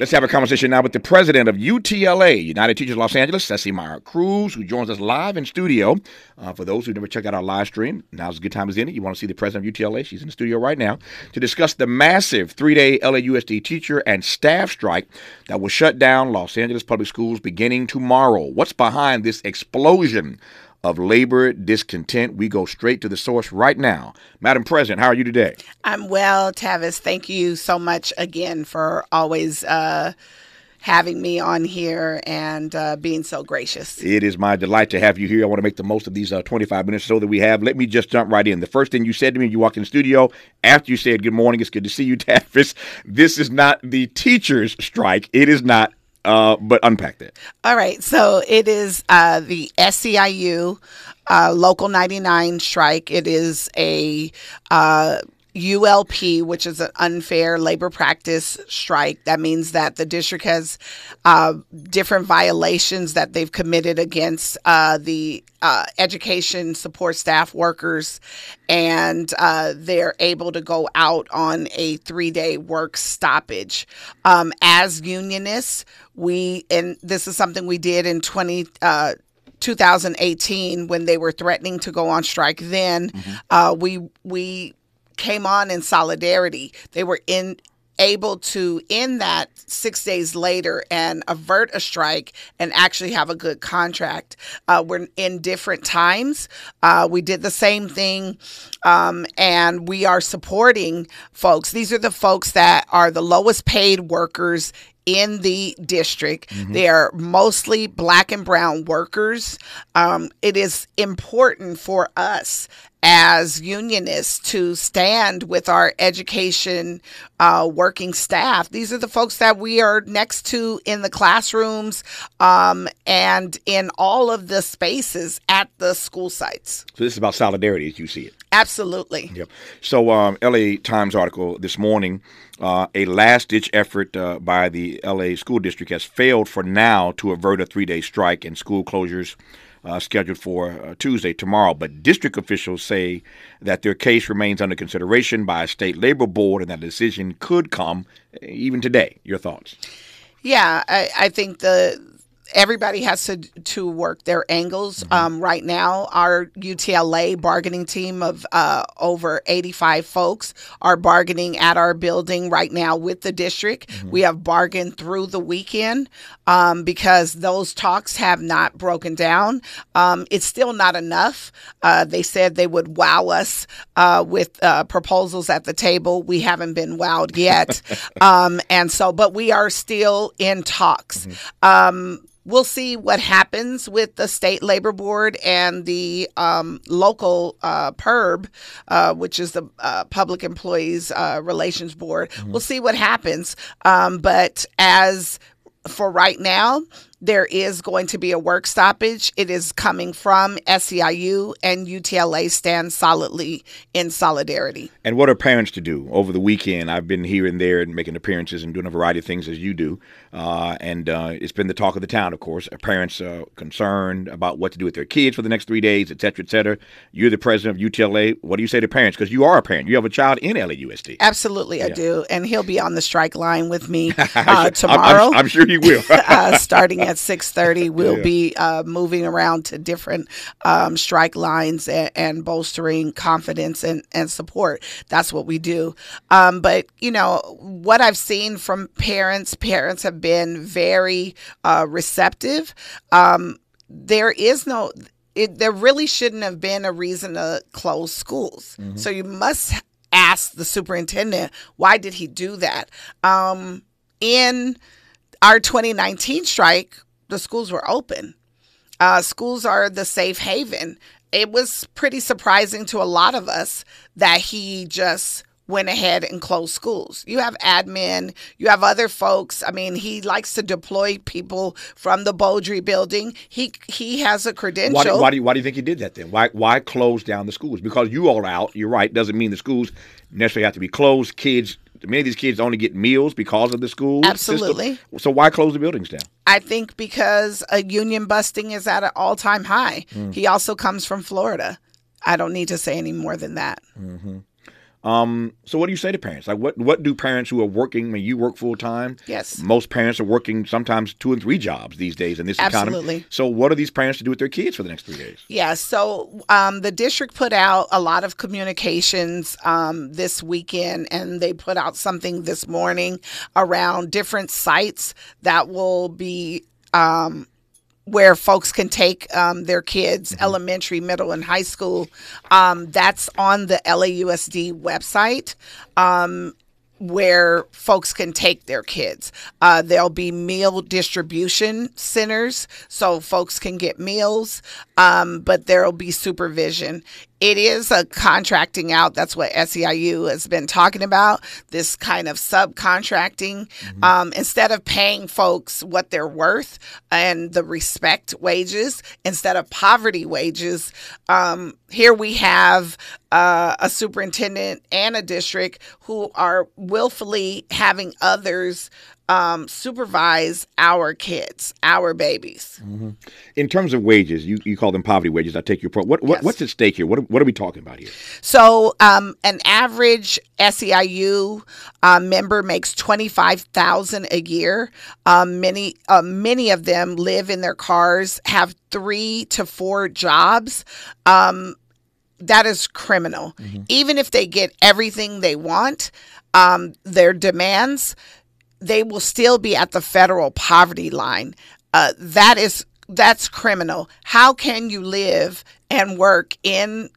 Let's have a conversation now with the president of UTLA, United Teachers Los Angeles, Ceci Myart-Cruz, who joins us live in studio. Uh, for those who never checked out our live stream, now's a good time as any. You want to see the president of UTLA? She's in the studio right now to discuss the massive three day LAUSD teacher and staff strike that will shut down Los Angeles public schools beginning tomorrow. What's behind this explosion of labor discontent. We go straight to the source right now. Madam President, how are you today? I'm well, Tavis. Thank you so much again for always. Uh, having me on here and uh, being so gracious. It is my delight to have you here. I want to make the most of these uh, 25 minutes so that we have. Let me just jump right in. The first thing you said to me, when you walked in the studio after you said good morning. It's good to see you, Tavis. This is not the teachers' strike. It is not uh, but unpack that. All right. So it is uh, the SEIU uh, Local 99 strike. It is a uh, ULP, which is an unfair labor practice strike. That means that the district has uh, different violations that they've committed against uh, the uh, education support staff workers, and uh, they're able to go out on a three day work stoppage. Um, as unionists, we, and this is something we did in 20. Uh, 2018 when they were threatening to go on strike then mm-hmm. uh, we we came on in solidarity. They were in able to end that six days later and avert a strike and actually have a good contract. Uh, we're in different times. Uh, we did the same thing, um, and we are supporting folks. These are the folks that are the lowest paid workers in the district. Mm-hmm. They are mostly black and brown workers. Um, it is important for us as unionists to stand with our education uh, working staff. These are the folks that we are next to in the classrooms um, and in all of the spaces at the school sites. So this is about solidarity as you see it. Absolutely. Yep. So, um, LA Times article this morning uh, a last ditch effort uh, by the LA School District has failed for now to avert a three day strike and school closures uh, scheduled for uh, Tuesday, tomorrow. But district officials say that their case remains under consideration by a state labor board and that a decision could come uh, even today. Your thoughts? Yeah, I, I think the everybody has to to work their angles. Mm-hmm. Um, right now, our UTLA bargaining team of uh, over 85 folks are bargaining at our building right now with the district. Mm-hmm. We have bargained through the weekend um, because those talks have not broken down. Um, it's still not enough. Uh, they said they would wow us uh, with uh, proposals at the table. We haven't been wowed yet, um, and so, but we are still in talks. Mm-hmm. We'll see what happens with the state labor board and the um, local uh, PERB, uh, which is the uh, Public Employees uh, Relations Board. Mm-hmm. We'll see what happens. Um, but as for right now, there is going to be a work stoppage. It is coming from SEIU and UTLA stand solidly in solidarity. And what are parents to do over the weekend? I've been here and there and making appearances and doing a variety of things as you do. Uh, and uh, it's been the talk of the town, of course. Parents are concerned about what to do with their kids for the next three days, et cetera, et cetera. You're the president of UTLA. What do you say to parents? Because you are a parent. You have a child in LAUSD. Absolutely, yeah. I do. And he'll be on the strike line with me uh, tomorrow. I'm, I'm, I'm, sure he will. Uh, starting at 6.30, we'll yeah. be uh, moving around to different um, strike lines and, and, bolstering confidence and, and support. That's what we do. Um, but, you know, what I've seen from parents, parents have been very uh, receptive. Um, there is no, it, there really shouldn't have been a reason to close schools. Mm-hmm. So you must ask the superintendent why did he do that. Um, in our 2019 strike, the schools were open. Uh, schools are the safe haven. It was pretty surprising to a lot of us that he just went ahead and closed schools. You have admin, you have other folks. I mean, he likes to deploy people from the Beaudry building. He he has a credential. Why do, why do, you, why do you think he did that then? Why why close down the schools? Because you all are out. You're right. Doesn't mean the schools necessarily have to be closed. Kids many of these kids only get meals because of the school absolutely system. so why close the buildings down i think because a union busting is at an all-time high mm. he also comes from florida i don't need to say any more than that mm-hmm. Um, so what do you say to parents? Like what what do parents who are working? I mean, you work full time. Yes. Most parents are working sometimes two and three jobs these days in this economy. Absolutely. So what are these parents to do with their kids for the next three days? Yeah, so um, the district put out a lot of communications um, this weekend, and they put out something this morning around different sites that will be. Um, where folks can take um, their kids, elementary, middle, and high school. Um, that's on the LAUSD website. Um, where folks can take their kids. Uh, there'll be meal distribution centers so folks can get meals, um, but there'll be supervision. It is a contracting out. That's what SEIU has been talking about this kind of subcontracting. Um, instead of paying folks what they're worth and the respect wages, instead of poverty wages, um, here we have uh, a superintendent and a district who are willfully having others um, supervise our kids, our babies. In terms of wages, you, you call them poverty wages. I take your point. What, what Yes. what's at stake here? What are, what are we talking about here? So, um, an average SEIU uh, member makes twenty five thousand a year. Um, many uh, many of them live in their cars, have three to four jobs. Um, that is criminal. Even if they get everything they want, um, their demands, they will still be at the federal poverty line. Uh, that is that's criminal. How can you live and work in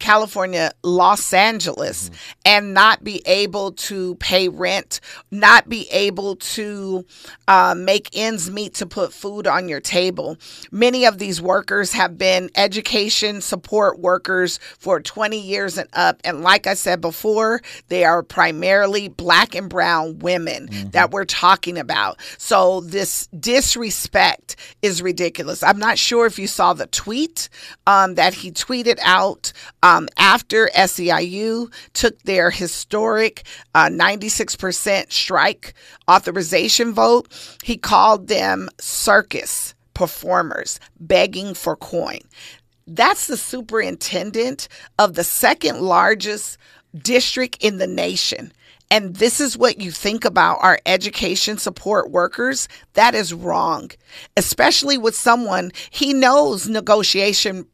California, Los Angeles, and not be able to pay rent, not be able to uh, make ends meet to put food on your table. Many of these workers have been education support workers for 20 years and up. And like I said before, they are primarily black and brown women that we're talking about. So this disrespect is ridiculous. I'm not sure if you saw the tweet um, that he tweeted out um, after SEIU took their historic uh, 96% strike authorization vote. He called them circus performers begging for coin. That's the superintendent of the second largest district in the nation. And this is what you think about our education support workers. That is wrong, especially with someone he knows negotiation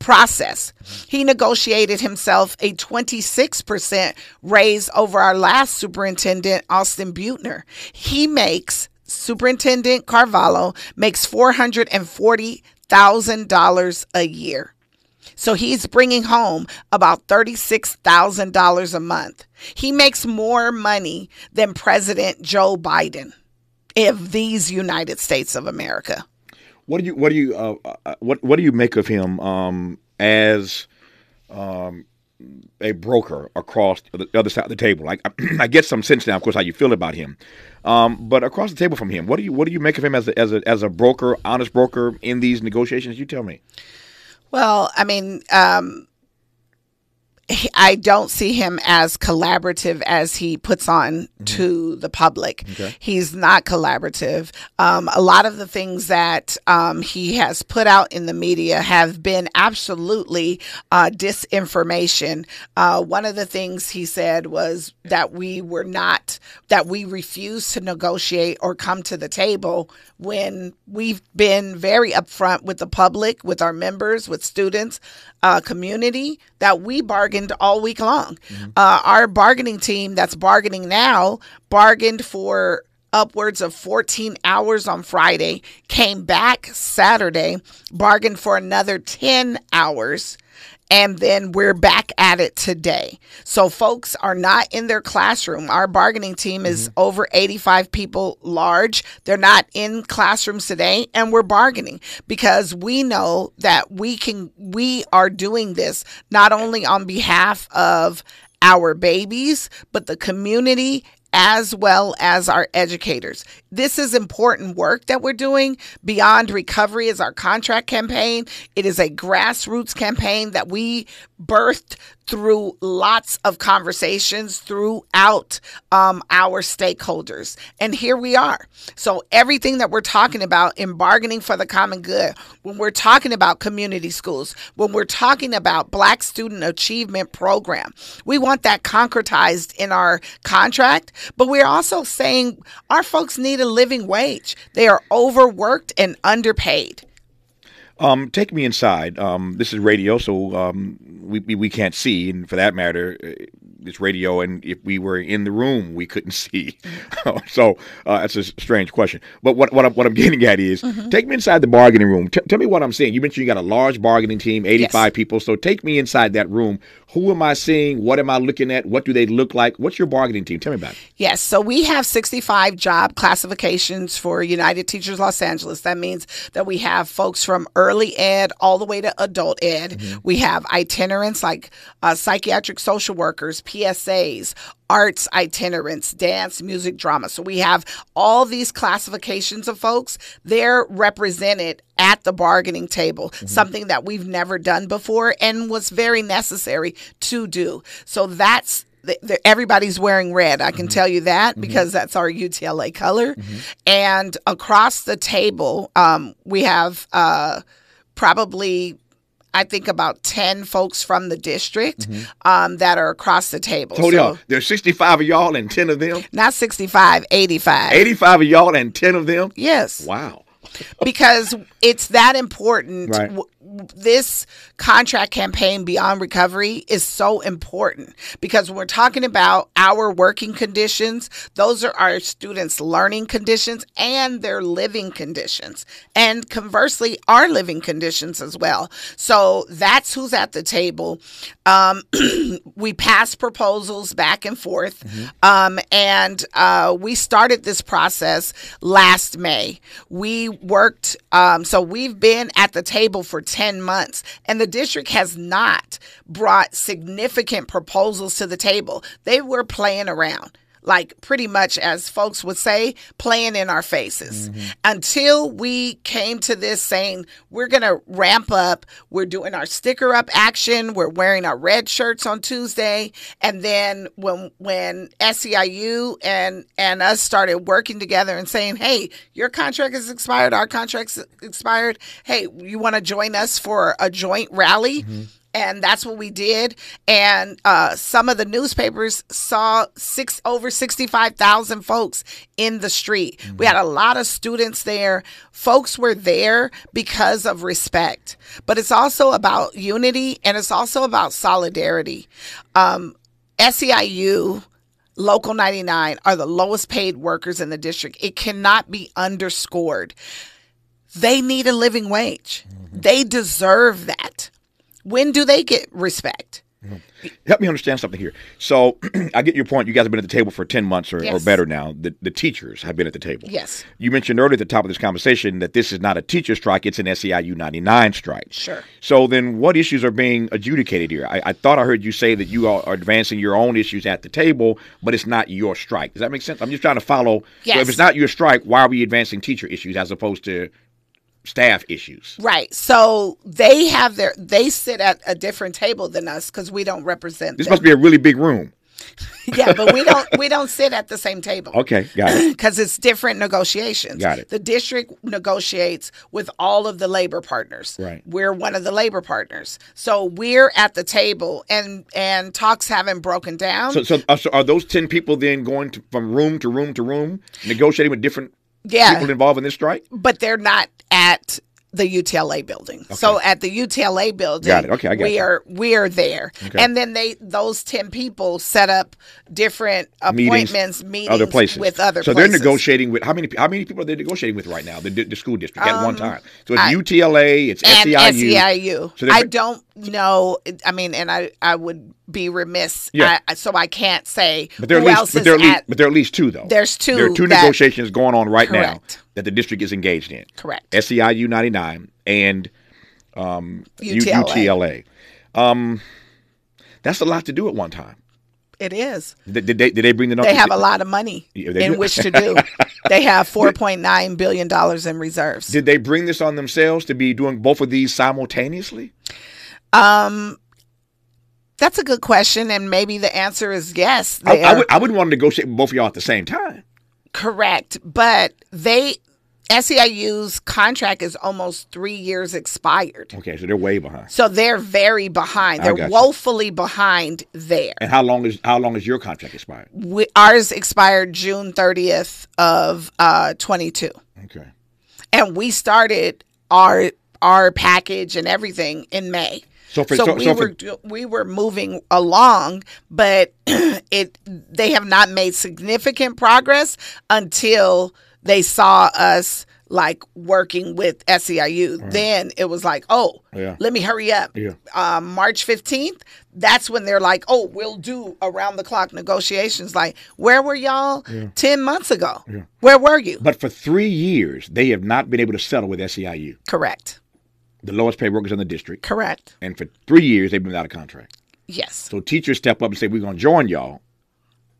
process. He negotiated himself a 26% raise over our last superintendent, Austin Beutner. He makes Superintendent Carvalho makes $440,000 a year. So he's bringing home about $36,000 a month. He makes more money than President Joe Biden of these United States of America. What do you what do you uh, uh, what what do you make of him um, as um, a broker across the other side of the table? Like I get some sense now, of course, how you feel about him, um, but across the table from him, what do you what do you make of him as a, as a as a broker, honest broker in these negotiations? You tell me. Well, I mean, um, I don't see him as collaborative as he puts on to the public. He's not collaborative. Um, a lot of the things that um, he has put out in the media have been absolutely uh, disinformation. Uh, one of the things he said was that we were not, that we refused to negotiate or come to the table when we've been very upfront with the public, with our members, with students, uh, community, that we bargained all week long. Uh, our bargaining team that's bargaining now bargained for upwards of 14 hours on Friday, came back Saturday, bargained for another 10 hours and then we're back at it today. So folks are not in their classroom. Our bargaining team is mm-hmm. over 85 people large. They're not in classrooms today and we're bargaining because we know that we can we are doing this not only on behalf of our babies, but the community as well as our educators. This is important work that we're doing. Beyond Recovery is our contract campaign. It is a grassroots campaign that we birthed through lots of conversations throughout um, our stakeholders. And here we are. So, everything that we're talking about in bargaining for the common good, when we're talking about community schools, when we're talking about Black Student Achievement Program, we want that concretized in our contract. But we're also saying our folks need a living wage. They are overworked and underpaid. Um, take me inside. Um, this is radio, so um, we, we, can't see, and for that matter, uh, it's radio. And if we were in the room, we couldn't see. so uh, that's a strange question. But what what I'm, what I'm getting at is, mm-hmm. take me inside the bargaining room. T- tell me what I'm seeing. You mentioned you got a large bargaining team, 85 yes. people. So take me inside that room. Who am I seeing? What am I looking at? What do they look like? What's your bargaining team? Tell me about it. Yes. So we have 65 job classifications for United Teachers Los Angeles. That means that we have folks from early ed all the way to adult ed. Mm-hmm. We have itinerants like uh, psychiatric social workers, PSAs, arts itinerants, dance, music, drama. So we have all these classifications of folks. They're represented at the bargaining table, mm-hmm. something that we've never done before and was very necessary to do. So that's the, the, everybody's wearing red. I can mm-hmm. tell you that mm-hmm. because that's our UTLA color. Mm-hmm. And across the table, um, we have uh, probably I think about 10 folks from the district mm-hmm. um, that are across the table. Hold so, on. There's 65 of y'all and 10 of them? Not 65, 85. 85 of y'all and 10 of them? Yes. Wow. because it's that important. Right this contract campaign beyond recovery is so important because when we're talking about our working conditions, those are our students' learning conditions and their living conditions, and conversely, our living conditions as well. So that's who's at the table. Um, we pass proposals back and forth, mm-hmm. um, and uh, we started this process last May. We worked, um, so we've been at the table for 10 10 months. And the district has not brought significant proposals to the table. They were playing around like pretty much as folks would say, playing in our faces mm-hmm. until we came to this saying we're going to ramp up. We're doing our sticker up action. We're wearing our red shirts on Tuesday, and then when when SEIU and and us started working together and saying, "Hey, your contract is expired. Our contract's expired. Hey, you want to join us for a joint rally?" Mm-hmm and that's what we did. And uh, some of the newspapers saw six over sixty five thousand folks in the street. Mm-hmm. We had a lot of students there. Folks were there because of respect, but it's also about unity and it's also about solidarity. Um, SEIU. Local 99 are the lowest paid workers in the district. It cannot be underscored. They need a living wage. Mm-hmm. They deserve that. When do they get respect? Mm-hmm. Help me understand something here. So, I get your point. You guys have been at the table for 10 months or, yes. or, better now. The, the teachers have been at the table. Yes. You mentioned earlier at the top of this conversation that this is not a teacher strike, it's an SEIU 99 strike. Sure. So, then what issues are being adjudicated here? I, I thought I heard you say that you are advancing your own issues at the table, but it's not your strike. Does that make sense? I'm just trying to follow. Yes. So if it's not your strike, why are we advancing teacher issues as opposed to staff issues. Right. So they have their they sit at a different table than us because we don't represent. This them. must be a really big room. yeah, but we don't we don't sit at the same table. Okay, got it. Because it's different negotiations. Got it. The district negotiates with all of the labor partners. Right. We're one of the labor partners, so we're at the table, and and talks haven't broken down. So, so, uh, so are those ten people then going to, from room to room to room, negotiating with different yeah. people involved in this strike? But they're not at the UTLA building. Okay. So at the UTLA building, got it. Okay, I got we you. are we are there, okay. and then they those ten people set up different appointments, meetings, meetings other places with other. So places. they're negotiating with how many how many people are they negotiating with right now? The, the school district um, at one um, time. So it's I, UTLA, it's SEIU. SEIU. So I don't know. I mean, and I I would be remiss. Yeah. I, so I can't say but there who least, else but there is least, at, But there are at least two though. There's two. There are two that, negotiations going on right correct. now that the district is engaged in. Correct. SEIU 99 and um, UTLA. UTLA. Um, that's a lot to do at one time. It is. Did, did, they, did they bring the? They have a lot of money yeah, in which to do. they have $4.9 billion in reserves. Did they bring this on themselves to be doing both of these simultaneously? Um, That's a good question, and maybe the answer is yes. I, I would, I wouldn't want to negotiate with both of y'all at the same time. correct, but they SEIU's contract is almost three years expired, Okay, so they're way behind. so they're very behind. They're got you. woefully behind there. And how long is how long is your contract expired? We, ours expired June thirtieth of uh, twenty two. Okay. and we started our our package and everything in May. So for so, so, we so for, were we were moving along, but it they have not made significant progress until they saw us like working with SEIU. Then it was like, oh, Yeah. let me hurry up. Yeah. Um, March fifteenth. That's when they're like, oh, we'll do around the clock negotiations. Like, where were y'all ten months ago? Where were you? but for three years they have not been able to settle with SEIU, Correct. The lowest paid workers in the district, Correct. and for three years they've been without a contract. Yes. So teachers step up and say, "We're going to join y'all."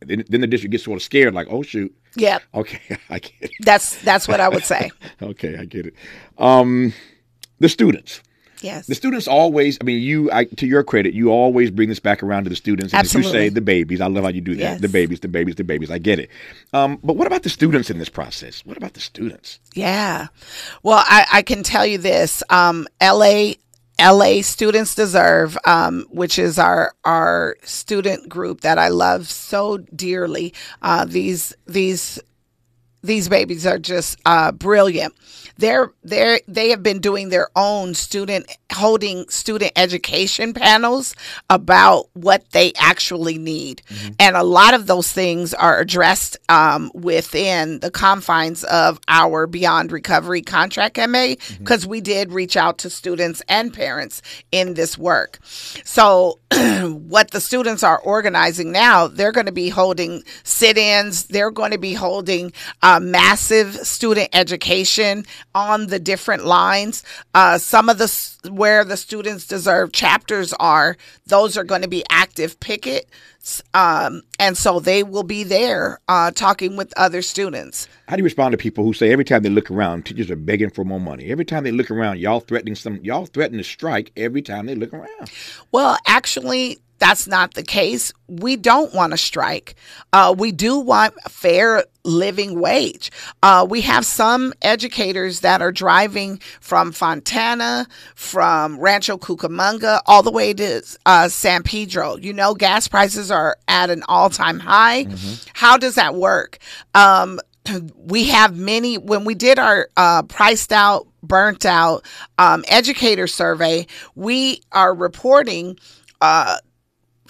Then, then the district gets sort of scared, like, "Oh shoot." Yeah. Okay, I get it. That's that's what I would say. Okay, I get it. Um, the students. Yes. The students always, I mean, you, I, to your credit, you always bring this back around to the students. And as you say, the babies. I love how you do that. Yes. The babies, the babies, the babies. I get it. Um, but what about the students in this process? What about the students? Yeah. Well, I, I can tell you this. Um, LA LA Students Deserve, um, which is our our student group that I love so dearly. Uh, these these these babies are just uh, brilliant. They're they're they have been doing their own student holding student education panels about what they actually need, and a lot of those things are addressed um, within the confines of our Beyond Recovery contract MA because we did reach out to students and parents in this work. So what the students are organizing now, they're going to be holding sit-ins. They're going to be holding uh, massive student education on the different lines. Uh, some of the where the students deserve chapters are, those are going to be active picket. Um, and so they will be there uh, talking with other students. How do you respond to people who say every time they look around, teachers are begging for more money? Every time they look around, y'all threatening some, y'all threatening to strike every time they look around. Well, actually, that's not the case. We don't want to strike. Uh, we do want a fair living wage. Uh, we have some educators that are driving from Fontana, from Rancho Cucamonga, all the way to uh, San Pedro. You know, gas prices are at an all time high. How does that work? Um, we have many when we did our uh, priced out burnt out um, educator survey we are reporting uh,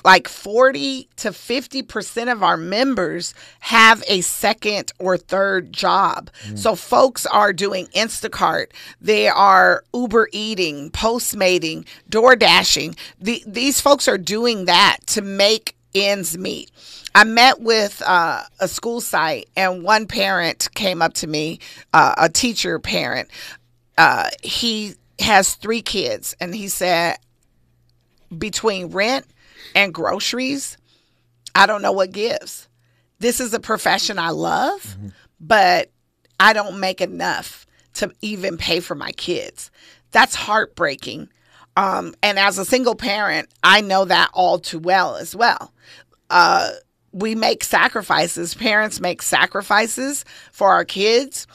like 40 to 50% of our members have a second or third job. So folks are doing Instacart, they are Uber eating, Postmating, Door Dashing. The, these folks are doing that to make ends meet. I met with uh, a school site, and one parent came up to me, uh, a teacher parent. Uh, he has three kids, and he said, between rent and groceries, I don't know what gives. This is a profession I love, but I don't make enough to even pay for my kids. That's heartbreaking. Um, and as a single parent, I know that all too well as well. Uh, we make sacrifices. Parents make sacrifices for our kids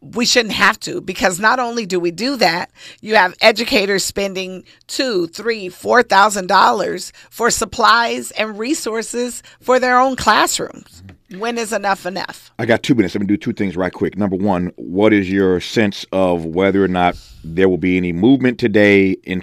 we shouldn't have to because not only do we do that, you have educators spending two, three, four thousand dollars for supplies and resources for their own classrooms. Mm-hmm. When is enough enough? I got two minutes. Let me do two things right quick. Number one, what is your sense of whether or not there will be any movement today in